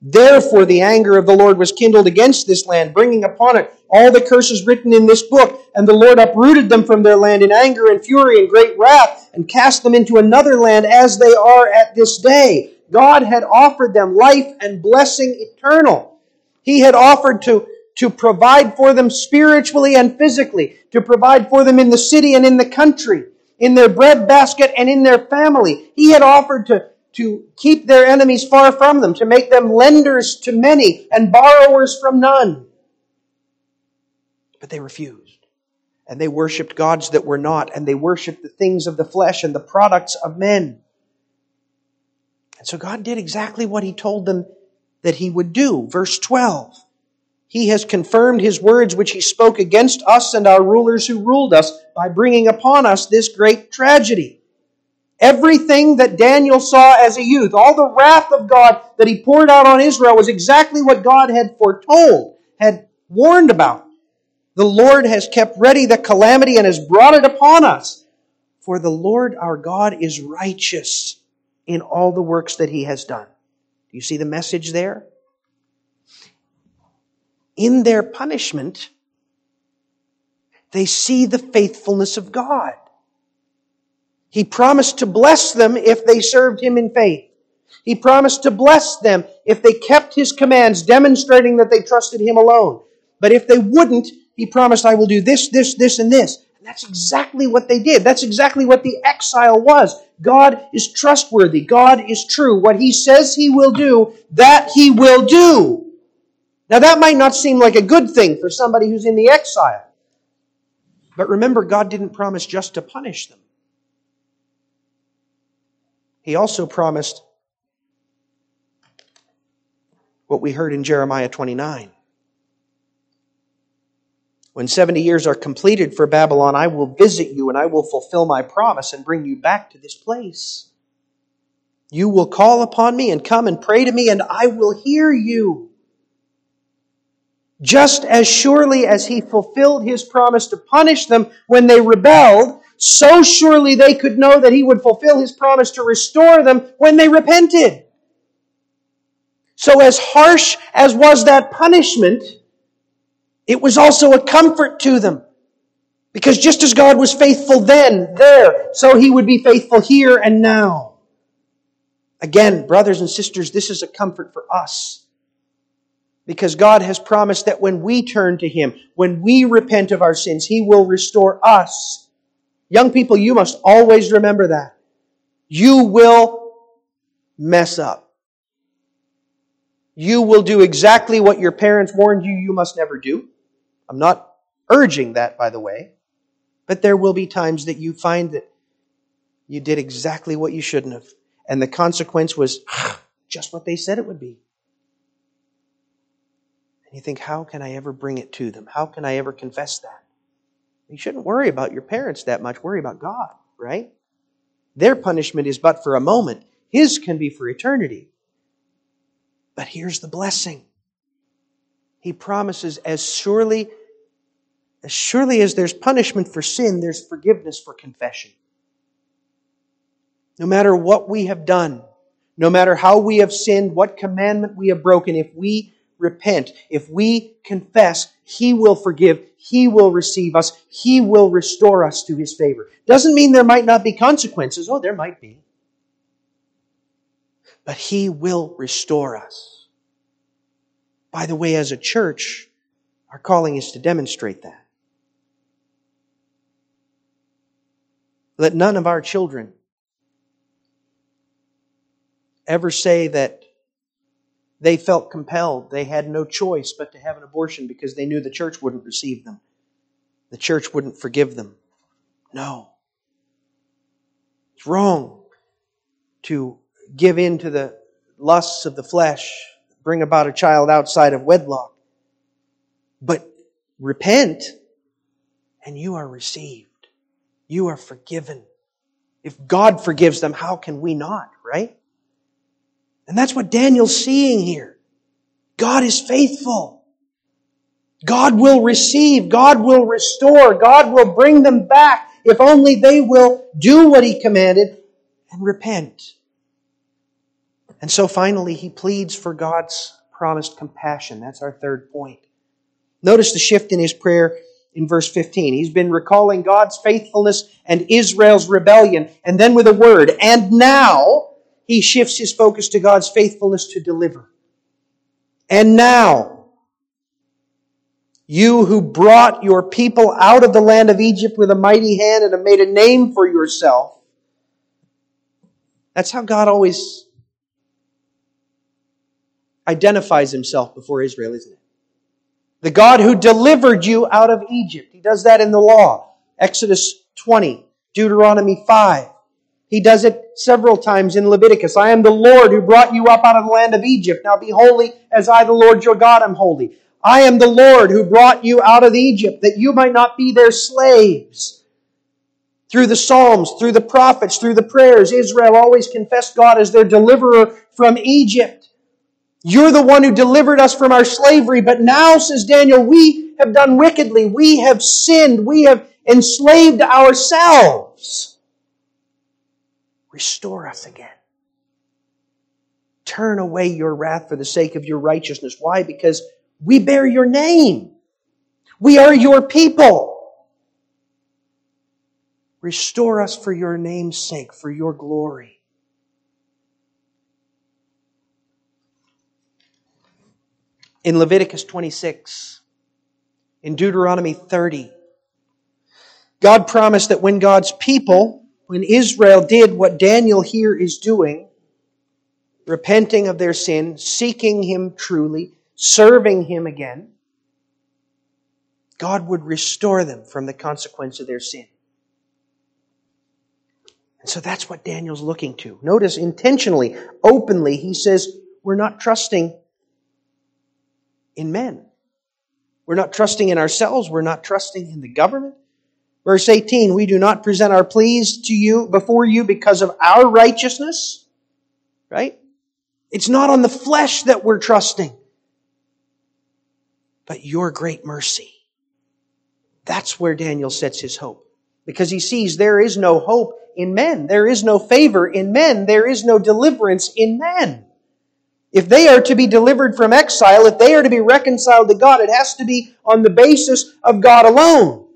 Therefore, the anger of the Lord was kindled against this land, bringing upon it all the curses written in this book. And the Lord uprooted them from their land in anger and fury and great wrath, and cast them into another land as they are at this day. God had offered them life and blessing eternal. He had offered to, to provide for them spiritually and physically, to provide for them in the city and in the country, in their bread basket and in their family. He had offered to, to keep their enemies far from them, to make them lenders to many and borrowers from none. But they refused. And they worshiped gods that were not, and they worshiped the things of the flesh and the products of men. And so God did exactly what He told them that He would do. Verse 12. He has confirmed His words which He spoke against us and our rulers who ruled us by bringing upon us this great tragedy. Everything that Daniel saw as a youth, all the wrath of God that he poured out on Israel was exactly what God had foretold, had warned about. The Lord has kept ready the calamity and has brought it upon us. For the Lord our God is righteous in all the works that he has done. Do you see the message there? In their punishment, they see the faithfulness of God. He promised to bless them if they served him in faith. He promised to bless them if they kept his commands, demonstrating that they trusted him alone. But if they wouldn't, he promised, I will do this, this, this, and this. And that's exactly what they did. That's exactly what the exile was. God is trustworthy. God is true. What He says He will do, that He will do. Now that might not seem like a good thing for somebody who's in the exile. But remember, God didn't promise just to punish them. He also promised what we heard in Jeremiah 29. When 70 years are completed for Babylon, I will visit you and I will fulfill my promise and bring you back to this place. You will call upon me and come and pray to me, and I will hear you. Just as surely as he fulfilled his promise to punish them when they rebelled, so surely they could know that he would fulfill his promise to restore them when they repented. So as harsh as was that punishment, it was also a comfort to them. Because just as God was faithful then, there, so he would be faithful here and now. Again, brothers and sisters, this is a comfort for us. Because God has promised that when we turn to Him, when we repent of our sins, He will restore us. Young people, you must always remember that. You will mess up. You will do exactly what your parents warned you you must never do. I'm not urging that, by the way, but there will be times that you find that you did exactly what you shouldn't have, and the consequence was just what they said it would be. And you think, how can I ever bring it to them? How can I ever confess that? You shouldn't worry about your parents that much. Worry about God, right? Their punishment is but for a moment. His can be for eternity. But here's the blessing. He promises as surely as surely as there's punishment for sin, there's forgiveness for confession. No matter what we have done, No matter how we have sinned, what commandment we have broken, if we repent, if we confess, He will forgive, He will receive us, He will restore us to His favor. Doesn't mean there might not be consequences. Oh, there might be. But He will restore us. By the way, as a church, our calling is to demonstrate that. Let none of our children ever say that they felt compelled, they had no choice but to have an abortion because they knew the church wouldn't receive them. The church wouldn't forgive them. No. It's wrong to give in to the lusts of the flesh, bring about a child outside of wedlock. But repent and you are received. You are forgiven. If God forgives them, how can we not, right? And that's what Daniel's seeing here. God is faithful. God will receive. God will restore. God will bring them back if only they will do what He commanded and repent. And so finally, he pleads for God's promised compassion. That's our third point. Notice the shift in his prayer in verse 15. He's been recalling God's faithfulness and Israel's rebellion. And then with a word, and now he shifts his focus to God's faithfulness to deliver. And now, you who brought your people out of the land of Egypt with a mighty hand and have made a name for yourself. That's how God always identifies himself before Israel, isn't it? The God who delivered you out of Egypt. He does that in the law. Exodus 20, Deuteronomy 5. He does it several times in Leviticus. I am the Lord who brought you up out of the land of Egypt. Now be holy as I, the Lord your God, am holy. I am the Lord who brought you out of Egypt that you might not be their slaves. Through the Psalms, through the prophets, through the prayers, Israel always confessed God as their deliverer from Egypt. You're the one who delivered us from our slavery, but now, says Daniel, we have done wickedly. We have sinned. We have enslaved ourselves. Restore us again. Turn away your wrath for the sake of your righteousness. Why? Because we bear your name. We are your people. Restore us for your name's sake, for your glory. in Leviticus 26, in Deuteronomy 30. God promised that when God's people, when Israel did what Daniel here is doing, repenting of their sin, seeking Him truly, serving Him again, God would restore them from the consequence of their sin. And so that's what Daniel's looking to. Notice intentionally, openly, he says, we're not trusting in men. We're not trusting in ourselves. We're not trusting in the government. Verse 18, we do not present our pleas to you before you because of our righteousness. Right? It's not on the flesh that we're trusting, but your great mercy. That's where Daniel sets his hope. Because he sees there is no hope in men. There is no favor in men. There is no deliverance in men. If they are to be delivered from exile, if they are to be reconciled to God, it has to be on the basis of God alone.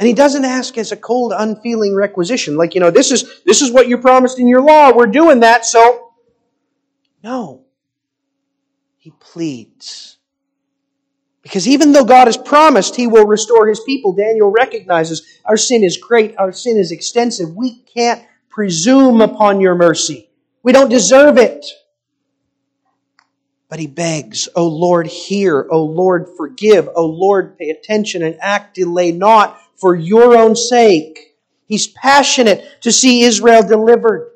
And he doesn't ask as a cold, unfeeling requisition, like, you know, this is, this is what you promised in your law, we're doing that, so. No. He pleads. Because even though God has promised he will restore his people, Daniel recognizes our sin is great, our sin is extensive. We can't presume upon your mercy. We don't deserve it. But he begs, O Lord, hear. O Lord, forgive. O Lord, pay attention and act, delay not for your own sake. He's passionate to see Israel delivered.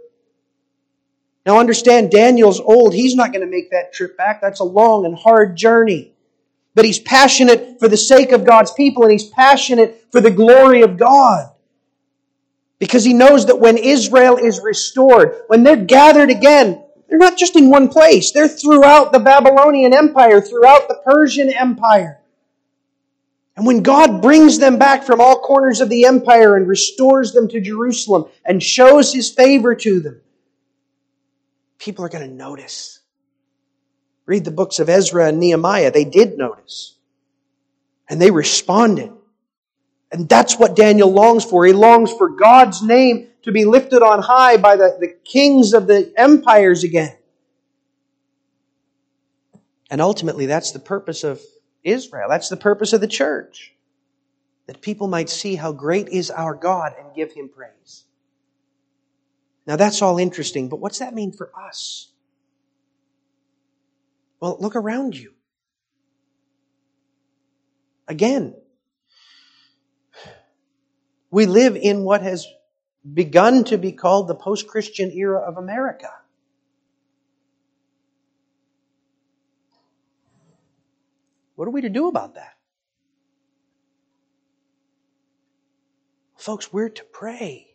Now understand, Daniel's old. He's not going to make that trip back. That's a long and hard journey. But he's passionate for the sake of God's people and he's passionate for the glory of God. Because he knows that when Israel is restored, when they're gathered again, they're not just in one place, they're throughout the Babylonian Empire, throughout the Persian Empire. And when God brings them back from all corners of the empire and restores them to Jerusalem and shows his favor to them, people are going to notice. Read the books of Ezra and Nehemiah. They did notice. And they responded. And that's what Daniel longs for. He longs for God's name to be lifted on high by the, the kings of the empires again. And ultimately, that's the purpose of Israel. That's the purpose of the church. That people might see how great is our God and give him praise. Now that's all interesting, but what's that mean for us? Well, look around you. Again, we live in what has begun to be called the post Christian era of America. What are we to do about that? Folks, we're to pray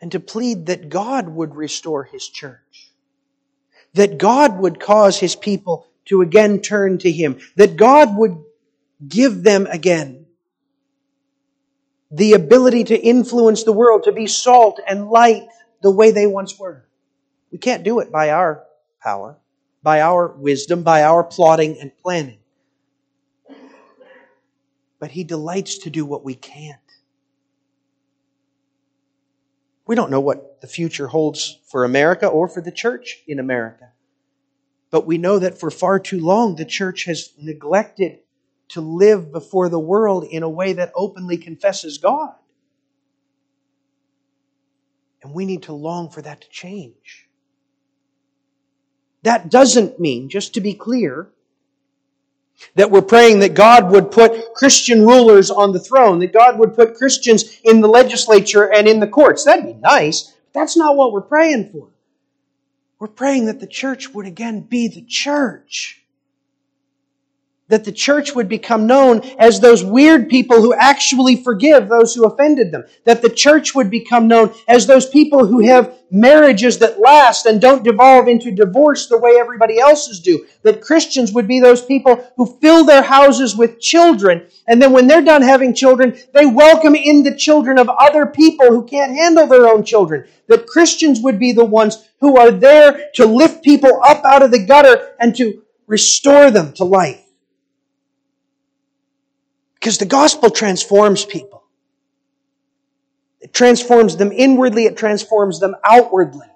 and to plead that God would restore His church. That God would cause His people to again turn to Him. That God would give them again the ability to influence the world, to be salt and light the way they once were. We can't do it by our power, by our wisdom, by our plotting and planning. But He delights to do what we can't. We don't know what the future holds for America or for the church in America. But we know that for far too long, the church has neglected to live before the world in a way that openly confesses God. And we need to long for that to change. That doesn't mean, just to be clear, that we're praying that God would put Christian rulers on the throne, that God would put Christians in the legislature and in the courts. That'd be nice, but that's not what we're praying for. We're praying that the church would again be the church that the church would become known as those weird people who actually forgive those who offended them. That the church would become known as those people who have marriages that last and don't devolve into divorce the way everybody else's do. That Christians would be those people who fill their houses with children, and then when they're done having children, they welcome in the children of other people who can't handle their own children. That Christians would be the ones who are there to lift people up out of the gutter and to restore them to life. Because the gospel transforms people. It transforms them inwardly, it transforms them outwardly.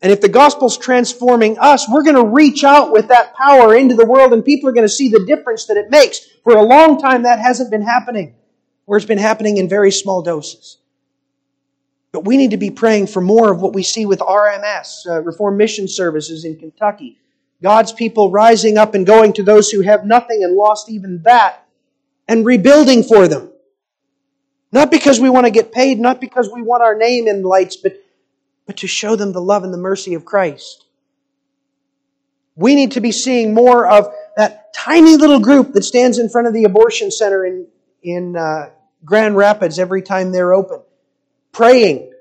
And if the gospel's transforming us, we're going to reach out with that power into the world and people are going to see the difference that it makes. For a long time, that hasn't been happening, or it's been happening in very small doses. But we need to be praying for more of what we see with RMS, uh, Reformed Mission Services in Kentucky. God's people rising up and going to those who have nothing and lost even that and rebuilding for them. Not because we want to get paid, not because we want our name in lights, but, but to show them the love and the mercy of Christ. We need to be seeing more of that tiny little group that stands in front of the abortion center in, in uh, Grand Rapids every time they're open, praying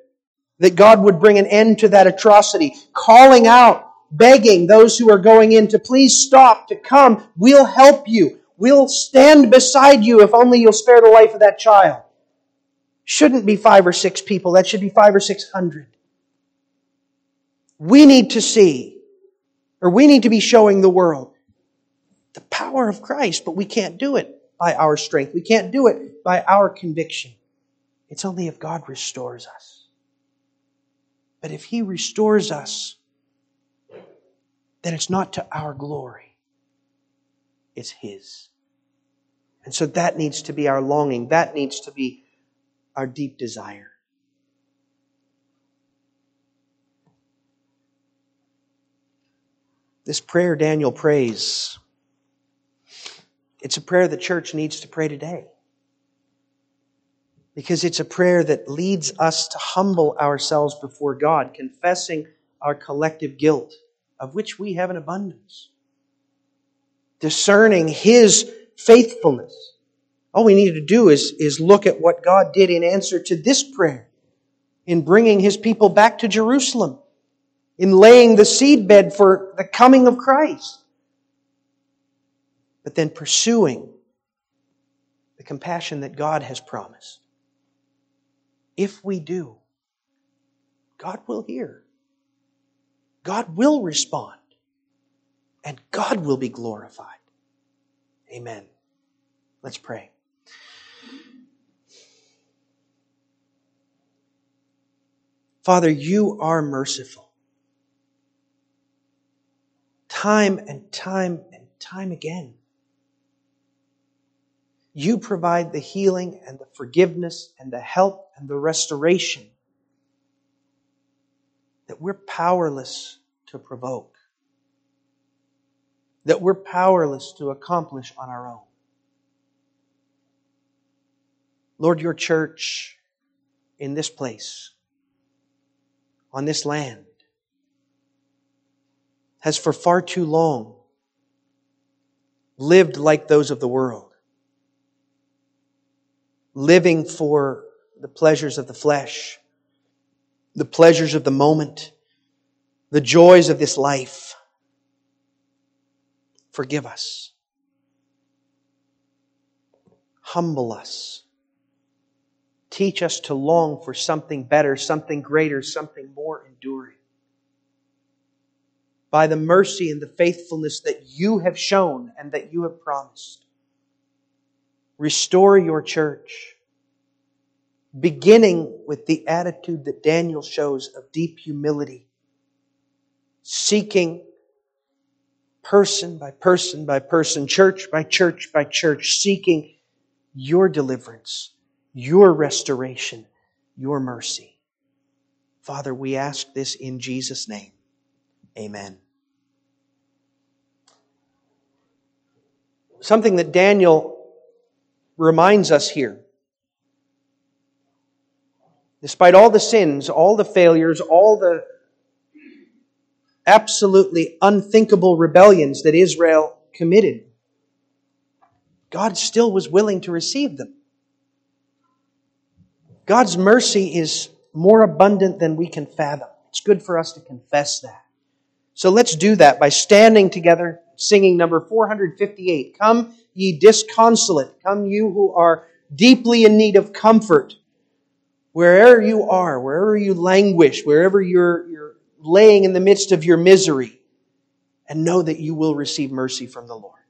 that God would bring an end to that atrocity, calling out, begging those who are going in to please stop, to come. We'll help you. We'll stand beside you if only you'll spare the life of that child. Shouldn't be five or six people. That should be five or six hundred. We need to see, or we need to be showing the world the power of Christ, but we can't do it by our strength. We can't do it by our conviction. It's only if God restores us. But if He restores us, then it's not to our glory. It's His. And so that needs to be our longing. That needs to be our deep desire. This prayer Daniel prays, it's a prayer the church needs to pray today. Because it's a prayer that leads us to humble ourselves before God, confessing our collective guilt, of which we have an abundance. Discerning His faithfulness. All we need to do is, is look at what God did in answer to this prayer in bringing his people back to Jerusalem, in laying the seedbed for the coming of Christ, but then pursuing the compassion that God has promised. If we do, God will hear. God will respond and God will be glorified. Amen. Let's pray. Father, you are merciful. Time and time and time again. You provide the healing and the forgiveness and the help and the restoration that we're powerless to provoke, that we're powerless to accomplish on our own. Lord, your church in this place, on this land, has for far too long lived like those of the world, living for the pleasures of the flesh, the pleasures of the moment, the joys of this life. Forgive us. Humble us. Teach us to long for something better, something greater, something more enduring. By the mercy and the faithfulness that you have shown and that you have promised. Restore your church, beginning with the attitude that Daniel shows of deep humility, seeking person by person by person, church by church by church, seeking your deliverance your restoration, your mercy. Father, we ask this in Jesus' name. Amen. Something that Daniel reminds us here. Despite all the sins, all the failures, all the absolutely unthinkable rebellions that Israel committed, God still was willing to receive them. God's mercy is more abundant than we can fathom. It's good for us to confess that. So let's do that by standing together, singing number 458. Come, ye disconsolate. Come, you who are deeply in need of comfort. Wherever you are, wherever you languish, wherever you're, laying in the midst of your misery, and know that you will receive mercy from the Lord.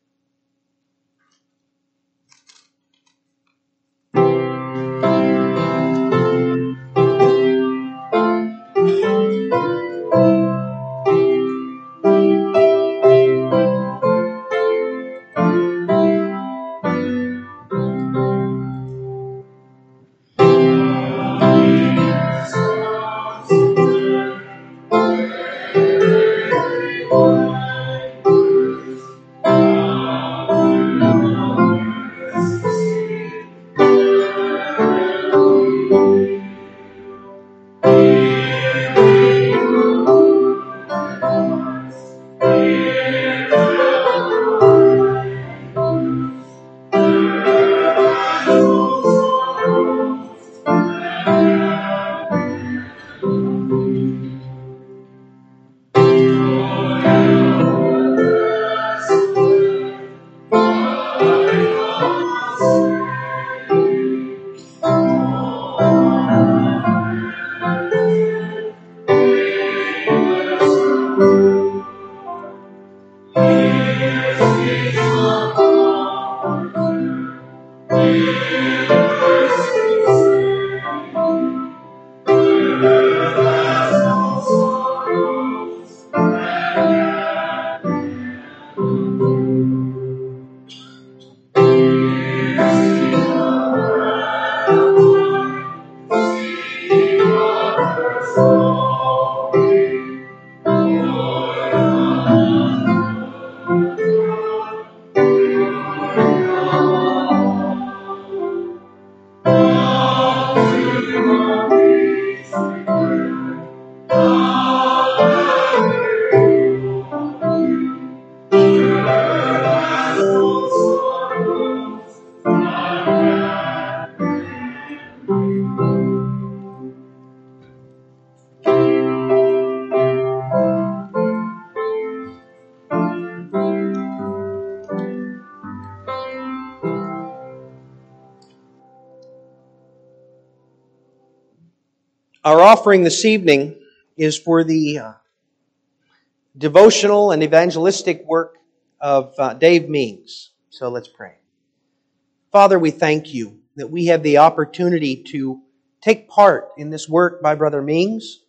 Offering this evening is for the uh, devotional and evangelistic work of uh, Dave Means. So let's pray. Father, we thank you that we have the opportunity to take part in this work by Brother Means.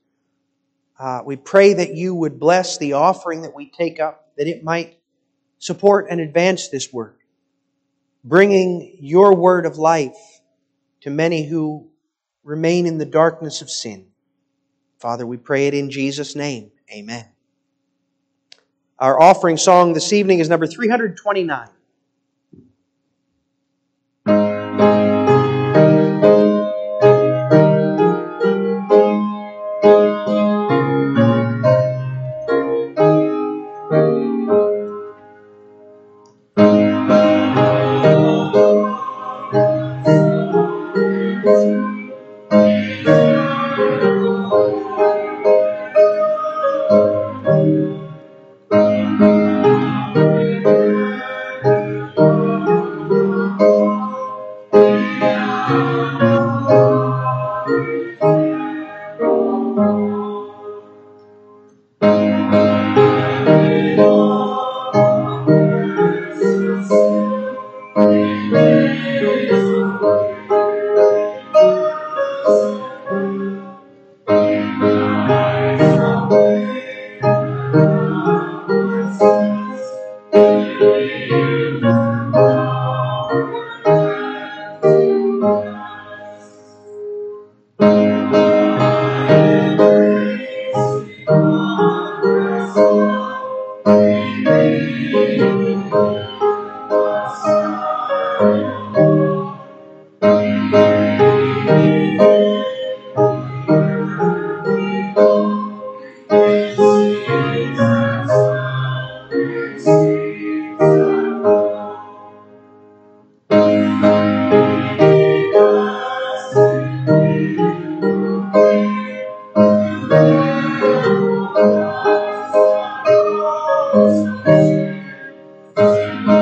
Uh, we pray that you would bless the offering that we take up, that it might support and advance this work, bringing your word of life to many who remain in the darkness of sin. Father, we pray it in Jesus' name. Amen. Our offering song this evening is number 329. oh